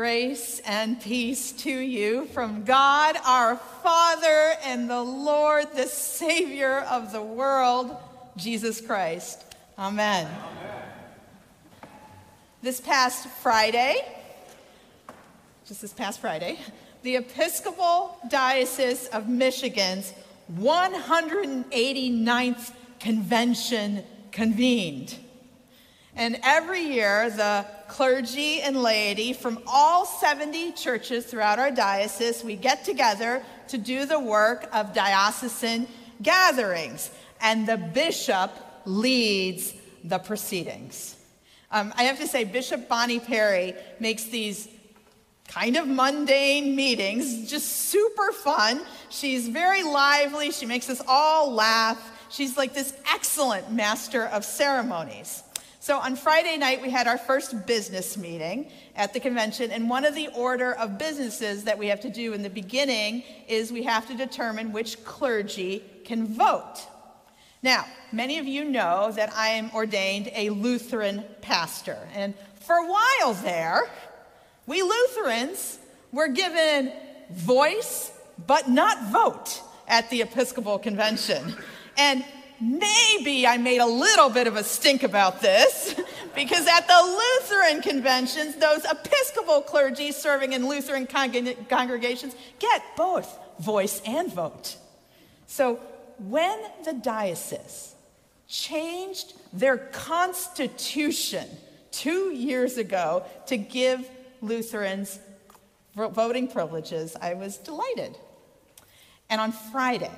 Grace and peace to you from God our Father and the Lord, the Savior of the world, Jesus Christ. Amen. Amen. This past Friday, just this past Friday, the Episcopal Diocese of Michigan's 189th convention convened. And every year, the clergy and laity from all 70 churches throughout our diocese, we get together to do the work of diocesan gatherings. And the bishop leads the proceedings. Um, I have to say, Bishop Bonnie Perry makes these kind of mundane meetings just super fun. She's very lively. She makes us all laugh. She's like this excellent master of ceremonies. So on Friday night, we had our first business meeting at the convention, and one of the order of businesses that we have to do in the beginning is we have to determine which clergy can vote. Now, many of you know that I am ordained a Lutheran pastor, and for a while there, we Lutherans were given voice but not vote at the Episcopal Convention. And maybe I made a little bit of a stink about this because at the Lutheran conventions, those Episcopal clergy serving in Lutheran con- congregations get both voice and vote. So when the diocese changed their constitution two years ago to give Lutherans voting privileges, I was delighted. And on Friday,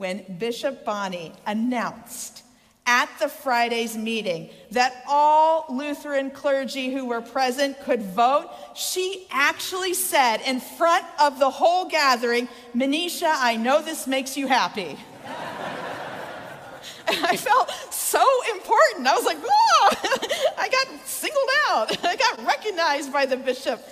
when Bishop Bonnie announced at the Friday's meeting that all Lutheran clergy who were present could vote, she actually said in front of the whole gathering, Manisha, I know this makes you happy. and I felt so important. I was like, oh, I got singled out. I got recognized by the bishop.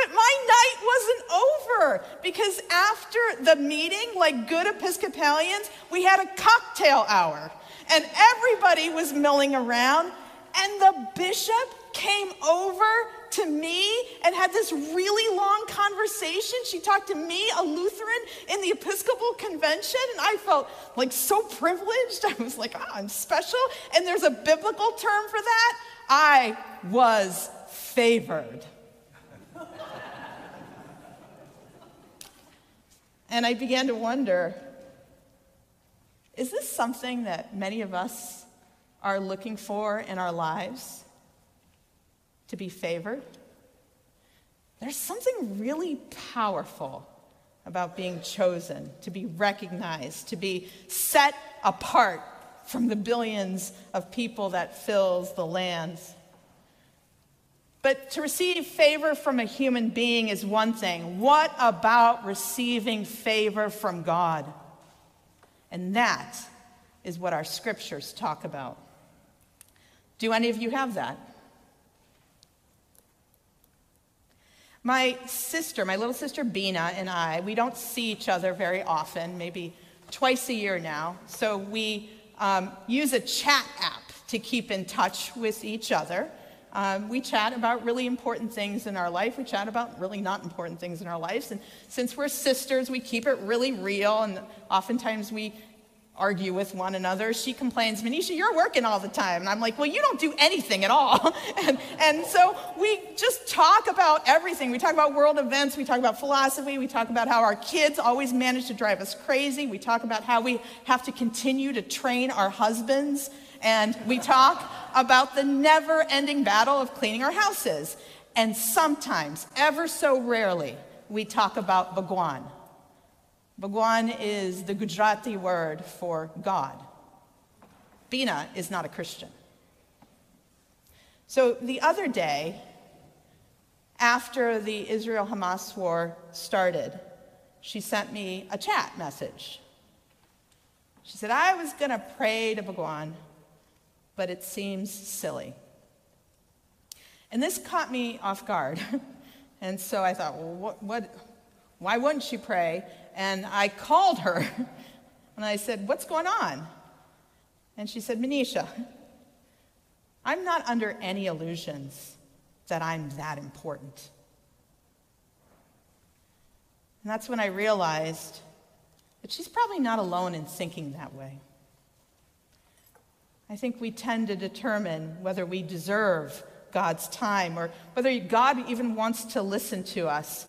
But my night wasn't over because after the meeting, like good Episcopalians, we had a cocktail hour and everybody was milling around. And the bishop came over to me and had this really long conversation. She talked to me, a Lutheran, in the Episcopal convention, and I felt like so privileged. I was like, oh, I'm special. And there's a biblical term for that. I was favored. And I began to wonder is this something that many of us are looking for in our lives? To be favored? There's something really powerful about being chosen, to be recognized, to be set apart from the billions of people that fills the lands. But to receive favor from a human being is one thing. What about receiving favor from God? And that is what our scriptures talk about. Do any of you have that? My sister, my little sister Bina, and I, we don't see each other very often, maybe twice a year now. So we um, use a chat app to keep in touch with each other. Um, we chat about really important things in our life. We chat about really not important things in our lives. And since we're sisters, we keep it really real. And oftentimes we argue with one another. She complains, Manisha, you're working all the time. And I'm like, well, you don't do anything at all. and, and so we just talk about everything. We talk about world events. We talk about philosophy. We talk about how our kids always manage to drive us crazy. We talk about how we have to continue to train our husbands and we talk about the never ending battle of cleaning our houses. And sometimes, ever so rarely, we talk about Bhagwan. Bhagwan is the Gujarati word for God. Bina is not a Christian. So the other day, after the Israel Hamas war started, she sent me a chat message. She said, I was going to pray to Bhagwan, but it seems silly. And this caught me off guard. and so I thought, well, what, what, why wouldn't she pray? And I called her and I said, What's going on? And she said, Manisha, I'm not under any illusions that I'm that important. And that's when I realized that she's probably not alone in thinking that way. I think we tend to determine whether we deserve God's time or whether God even wants to listen to us.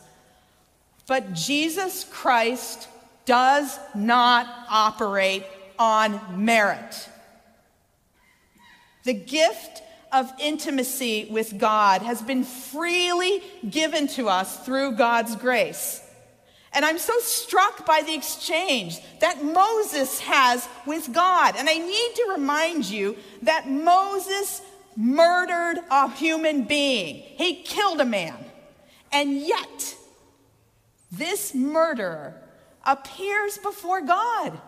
But Jesus Christ does not operate on merit. The gift of intimacy with God has been freely given to us through God's grace. And I'm so struck by the exchange that Moses has with God. And I need to remind you that Moses murdered a human being, he killed a man. And yet, this murderer appears before God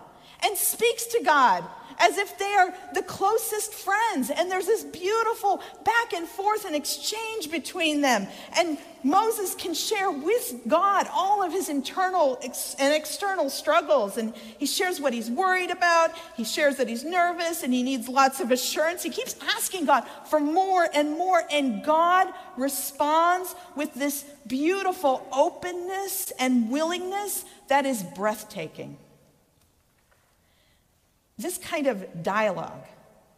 and speaks to God as if they are the closest friends. And there's this beautiful back and forth and exchange between them. And Moses can share with God all of his internal and external struggles. And he shares what he's worried about. He shares that he's nervous and he needs lots of assurance. He keeps asking God for more and more. And God responds with this beautiful openness and willingness that is breathtaking this kind of dialogue,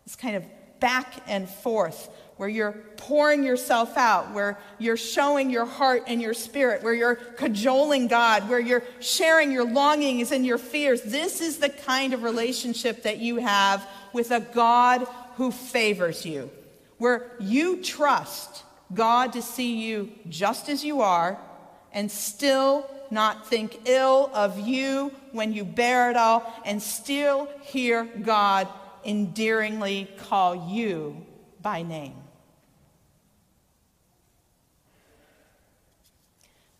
this kind of back and forth, where you're pouring yourself out, where you're showing your heart and your spirit, where you're cajoling God, where you're sharing your longings and your fears. This is the kind of relationship that you have with a God who favors you, where you trust God to see you just as you are and still not think ill of you when you bear it all, and still hear God endearingly call you by name.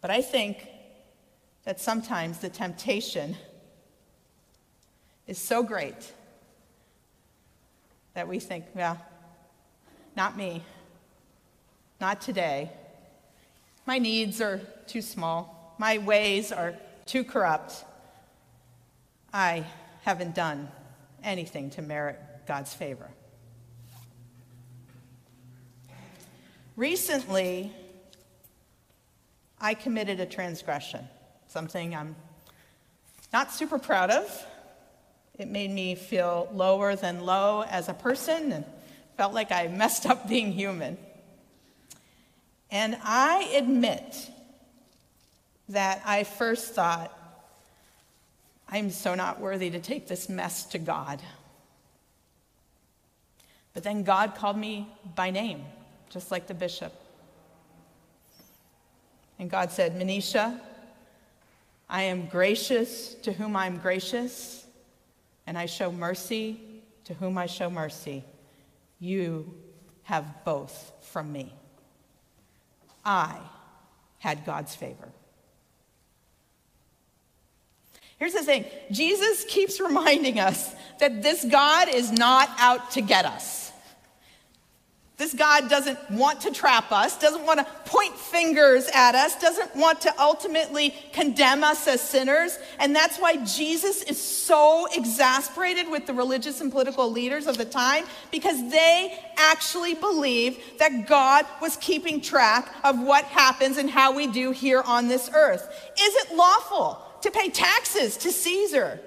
But I think that sometimes the temptation is so great that we think, well, not me, not today. My needs are too small. My ways are too corrupt. I haven't done anything to merit God's favor. Recently, I committed a transgression, something I'm not super proud of. It made me feel lower than low as a person and felt like I messed up being human. And I admit that I first thought, I'm so not worthy to take this mess to God. But then God called me by name, just like the bishop. And God said, Manisha, I am gracious to whom I'm gracious, and I show mercy to whom I show mercy. You have both from me. I had God's favor. Here's the thing Jesus keeps reminding us that this God is not out to get us. This God doesn't want to trap us, doesn't want to point fingers at us, doesn't want to ultimately condemn us as sinners. And that's why Jesus is so exasperated with the religious and political leaders of the time because they actually believe that God was keeping track of what happens and how we do here on this earth. Is it lawful to pay taxes to Caesar.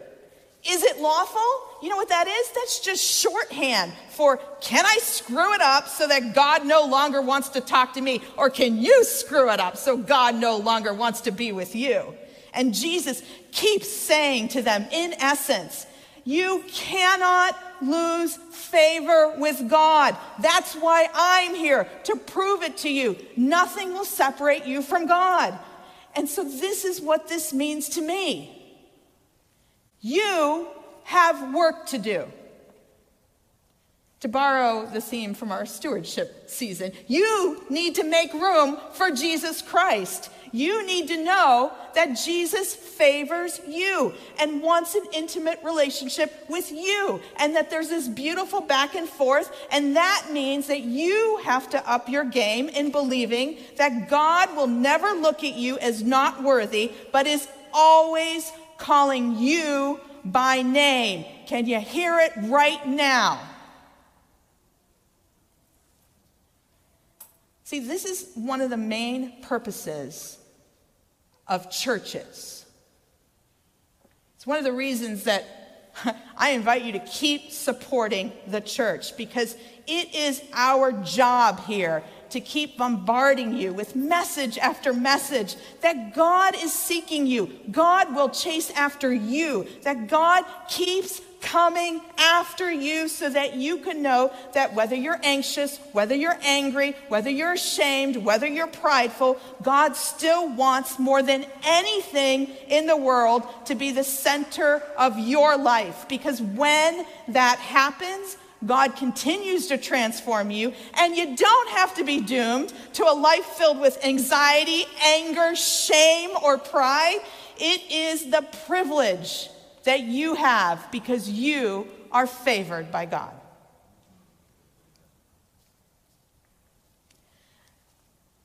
Is it lawful? You know what that is? That's just shorthand for can I screw it up so that God no longer wants to talk to me? Or can you screw it up so God no longer wants to be with you? And Jesus keeps saying to them, in essence, you cannot lose favor with God. That's why I'm here to prove it to you. Nothing will separate you from God. And so, this is what this means to me. You have work to do. To borrow the theme from our stewardship season, you need to make room for Jesus Christ. You need to know that Jesus favors you and wants an intimate relationship with you, and that there's this beautiful back and forth. And that means that you have to up your game in believing that God will never look at you as not worthy, but is always calling you by name. Can you hear it right now? See, this is one of the main purposes of churches. It's one of the reasons that I invite you to keep supporting the church because it is our job here to keep bombarding you with message after message that God is seeking you. God will chase after you, that God keeps coming after you so that you can know that whether you're anxious, whether you're angry, whether you're ashamed, whether you're prideful, God still wants more than anything in the world to be the center of your life. Because when that happens, God continues to transform you, and you don't have to be doomed to a life filled with anxiety, anger, shame, or pride. It is the privilege that you have because you are favored by God.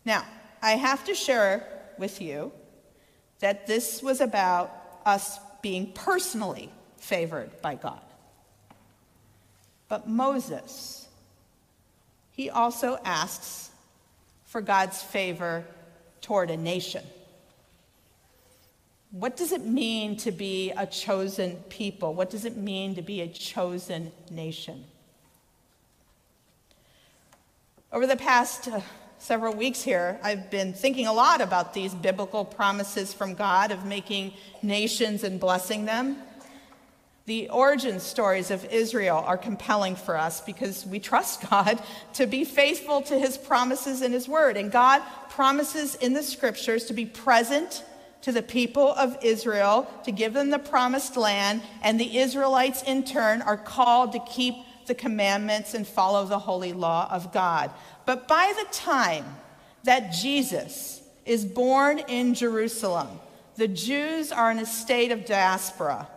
Now, I have to share with you that this was about us being personally favored by God. But Moses, he also asks for God's favor toward a nation. What does it mean to be a chosen people? What does it mean to be a chosen nation? Over the past uh, several weeks here, I've been thinking a lot about these biblical promises from God of making nations and blessing them. The origin stories of Israel are compelling for us because we trust God to be faithful to his promises in his word. And God promises in the scriptures to be present to the people of Israel to give them the promised land, and the Israelites in turn are called to keep the commandments and follow the holy law of God. But by the time that Jesus is born in Jerusalem, the Jews are in a state of diaspora.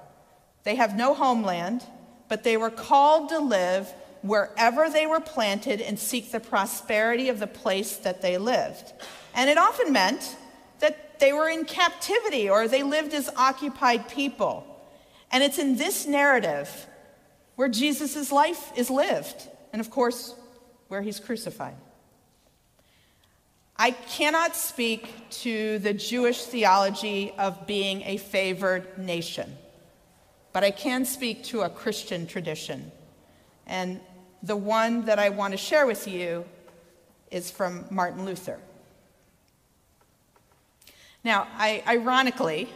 They have no homeland, but they were called to live wherever they were planted and seek the prosperity of the place that they lived. And it often meant they were in captivity or they lived as occupied people. And it's in this narrative where Jesus' life is lived, and of course, where he's crucified. I cannot speak to the Jewish theology of being a favored nation, but I can speak to a Christian tradition. And the one that I want to share with you is from Martin Luther. Now, I, ironically,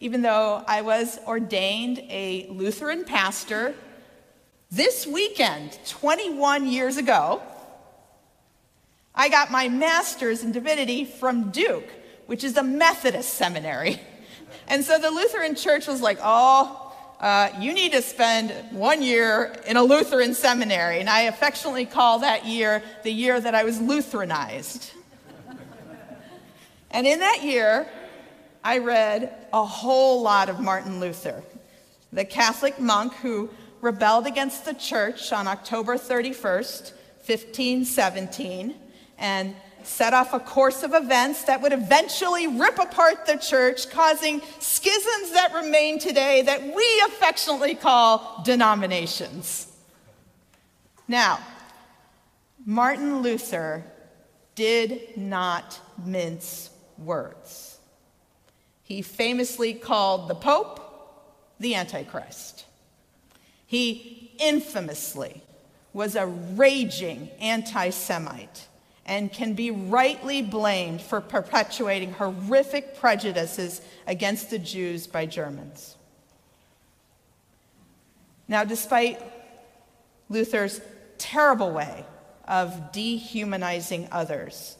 even though I was ordained a Lutheran pastor this weekend, 21 years ago, I got my master's in divinity from Duke, which is a Methodist seminary. And so the Lutheran church was like, oh, uh, you need to spend one year in a Lutheran seminary. And I affectionately call that year the year that I was Lutheranized. And in that year, I read a whole lot of Martin Luther, the Catholic monk who rebelled against the church on October 31st, 1517, and set off a course of events that would eventually rip apart the church, causing schisms that remain today that we affectionately call denominations. Now, Martin Luther did not mince words. He famously called the Pope the Antichrist. He infamously was a raging anti Semite and can be rightly blamed for perpetuating horrific prejudices against the Jews by Germans. Now, despite Luther's terrible way of dehumanizing others,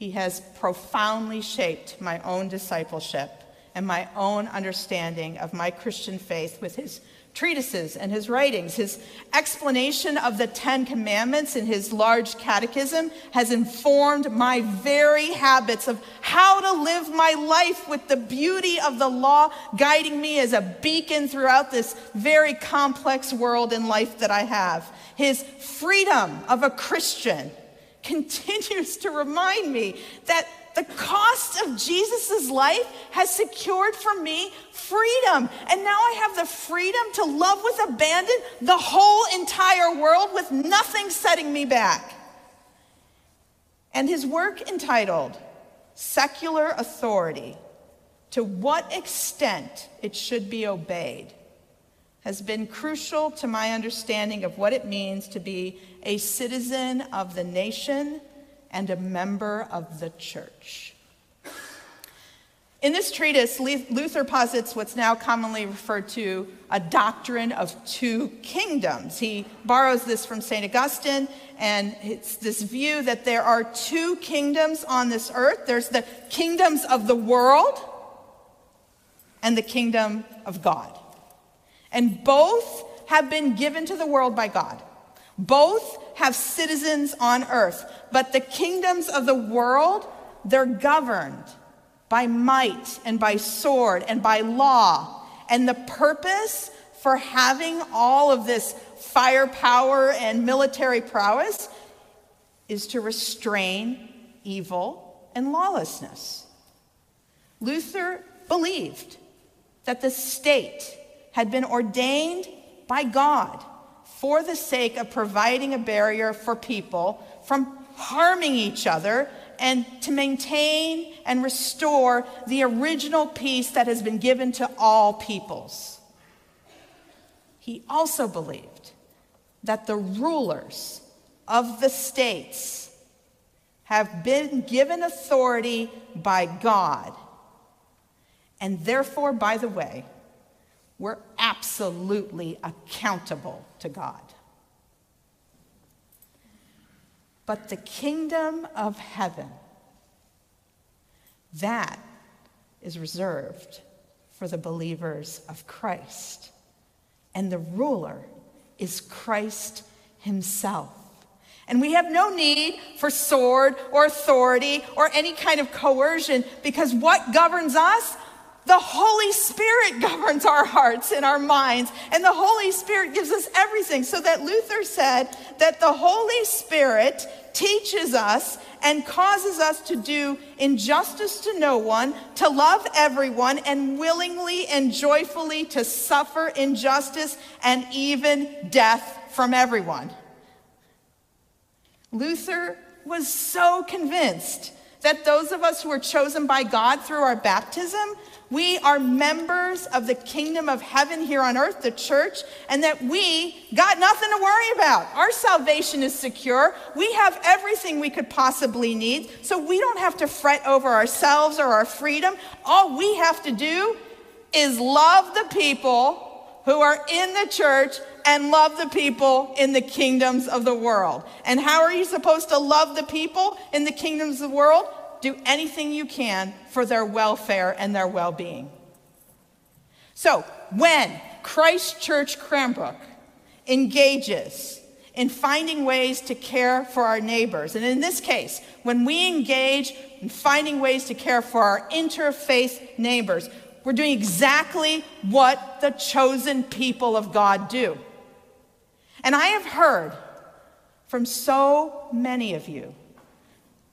he has profoundly shaped my own discipleship and my own understanding of my Christian faith with his treatises and his writings. His explanation of the Ten Commandments in his large catechism has informed my very habits of how to live my life with the beauty of the law guiding me as a beacon throughout this very complex world and life that I have. His freedom of a Christian continues to remind me that the cost of Jesus' life has secured for me freedom. And now I have the freedom to love with abandon the whole entire world with nothing setting me back. And his work entitled Secular Authority To What Extent It Should Be Obeyed has been crucial to my understanding of what it means to be a citizen of the nation and a member of the church. In this treatise, Luther posits what's now commonly referred to a doctrine of two kingdoms. He borrows this from St. Augustine, and it's this view that there are two kingdoms on this earth there's the kingdoms of the world and the kingdom of God. And both have been given to the world by God. Both have citizens on earth, but the kingdoms of the world, they're governed by might and by sword and by law. And the purpose for having all of this firepower and military prowess is to restrain evil and lawlessness. Luther believed that the state had been ordained by God for the sake of providing a barrier for people from harming each other and to maintain and restore the original peace that has been given to all peoples. He also believed that the rulers of the states have been given authority by God, and therefore, by the way, we're absolutely accountable to God. But the kingdom of heaven, that is reserved for the believers of Christ. And the ruler is Christ himself. And we have no need for sword or authority or any kind of coercion because what governs us? The Holy Spirit governs our hearts and our minds, and the Holy Spirit gives us everything. So that Luther said that the Holy Spirit teaches us and causes us to do injustice to no one, to love everyone, and willingly and joyfully to suffer injustice and even death from everyone. Luther was so convinced that those of us who are chosen by God through our baptism we are members of the kingdom of heaven here on earth, the church, and that we got nothing to worry about. Our salvation is secure. We have everything we could possibly need, so we don't have to fret over ourselves or our freedom. All we have to do is love the people who are in the church and love the people in the kingdoms of the world. And how are you supposed to love the people in the kingdoms of the world? do anything you can for their welfare and their well being. So, when Christ Church Cranbrook engages in finding ways to care for our neighbors, and in this case, when we engage in finding ways to care for our interfaith neighbors, we're doing exactly what the chosen people of God do. And I have heard from so many of you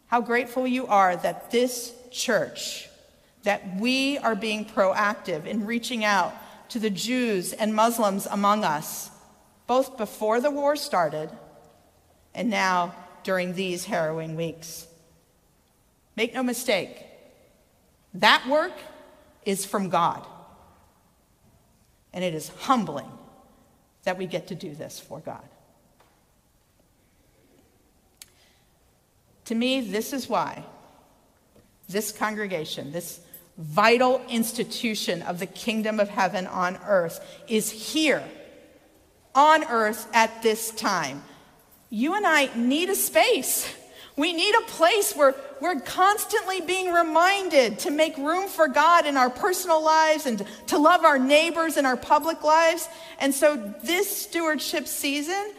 how grateful you are that this church, that we are being proactive in reaching out to the Jews and Muslims among us, both before the war started and now during these harrowing weeks. Make no mistake, that work is from God. And it is humbling that we get to do this for God. To me, this is why this congregation, this vital institution of the kingdom of heaven on earth, is here on earth at this time. You and I need a space We need a place where we're constantly being reminded to make room for God in our personal lives and to love our neighbors in our public lives. And so, this stewardship season,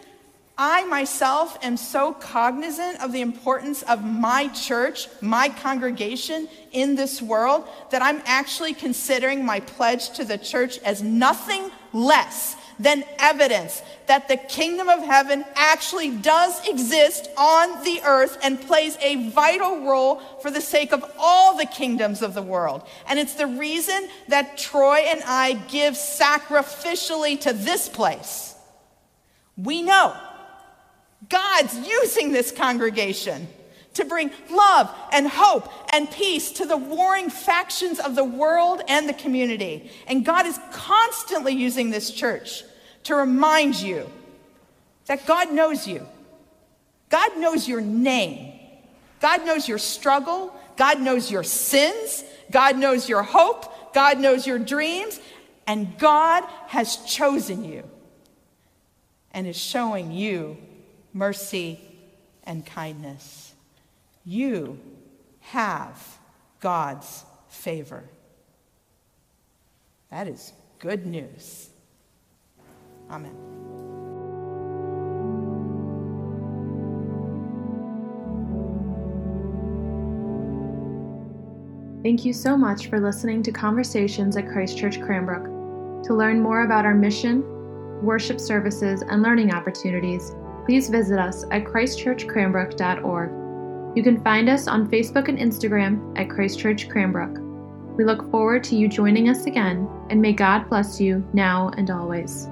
I myself am so cognizant of the importance of my church, my congregation in this world, that I'm actually considering my pledge to the church as nothing less than evidence that the kingdom of heaven actually does exist on the earth and plays a vital role for the sake of all the kingdoms of the world. And it's the reason that Troy and I give sacrificially to this place. We know God's using this congregation to bring love and hope and peace to the warring factions of the world and the community. And God is constantly using this church to remind you that God knows you. God knows your name. God knows your struggle. God knows your sins. God knows your hope. God knows your dreams. And God has chosen you and is showing you mercy and kindness you have God's favor. That is good news. Amen. Thank you so much for listening to Conversations at Christ Church Cranbrook. To learn more about our mission, worship services, and learning opportunities, please visit us at christchurchcranbrook.org. You can find us on Facebook and Instagram at Christchurch Cranbrook. We look forward to you joining us again, and may God bless you now and always.